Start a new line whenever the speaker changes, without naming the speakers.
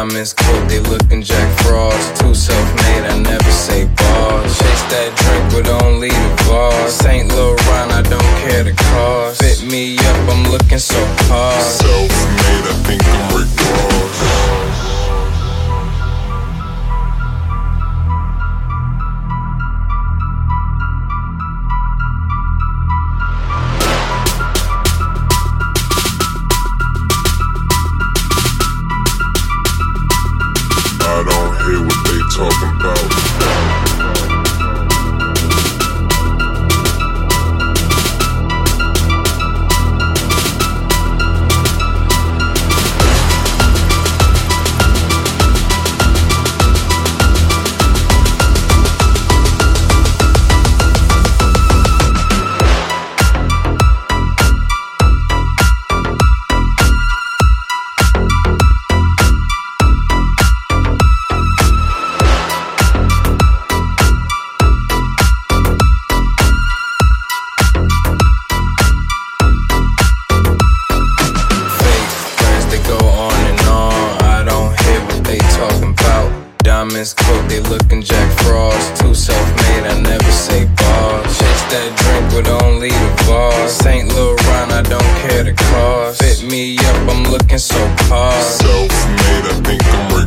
Diamonds coat, they looking Jack Frost. Too self-made, I never say boss. Chase that drink with only the boss. Saint Laurent, I don't care the cost. Fit me up, I'm looking so hard.
Self-made, I think I'm Rick. Hear what they talking about.
diamonds, quote, they looking Jack Frost. Too self made, I never say boss. Chase that drink with only the boss. St. Laurent. I don't care the cost. Fit me up, I'm looking so hard.
Self made, I think I'm ready.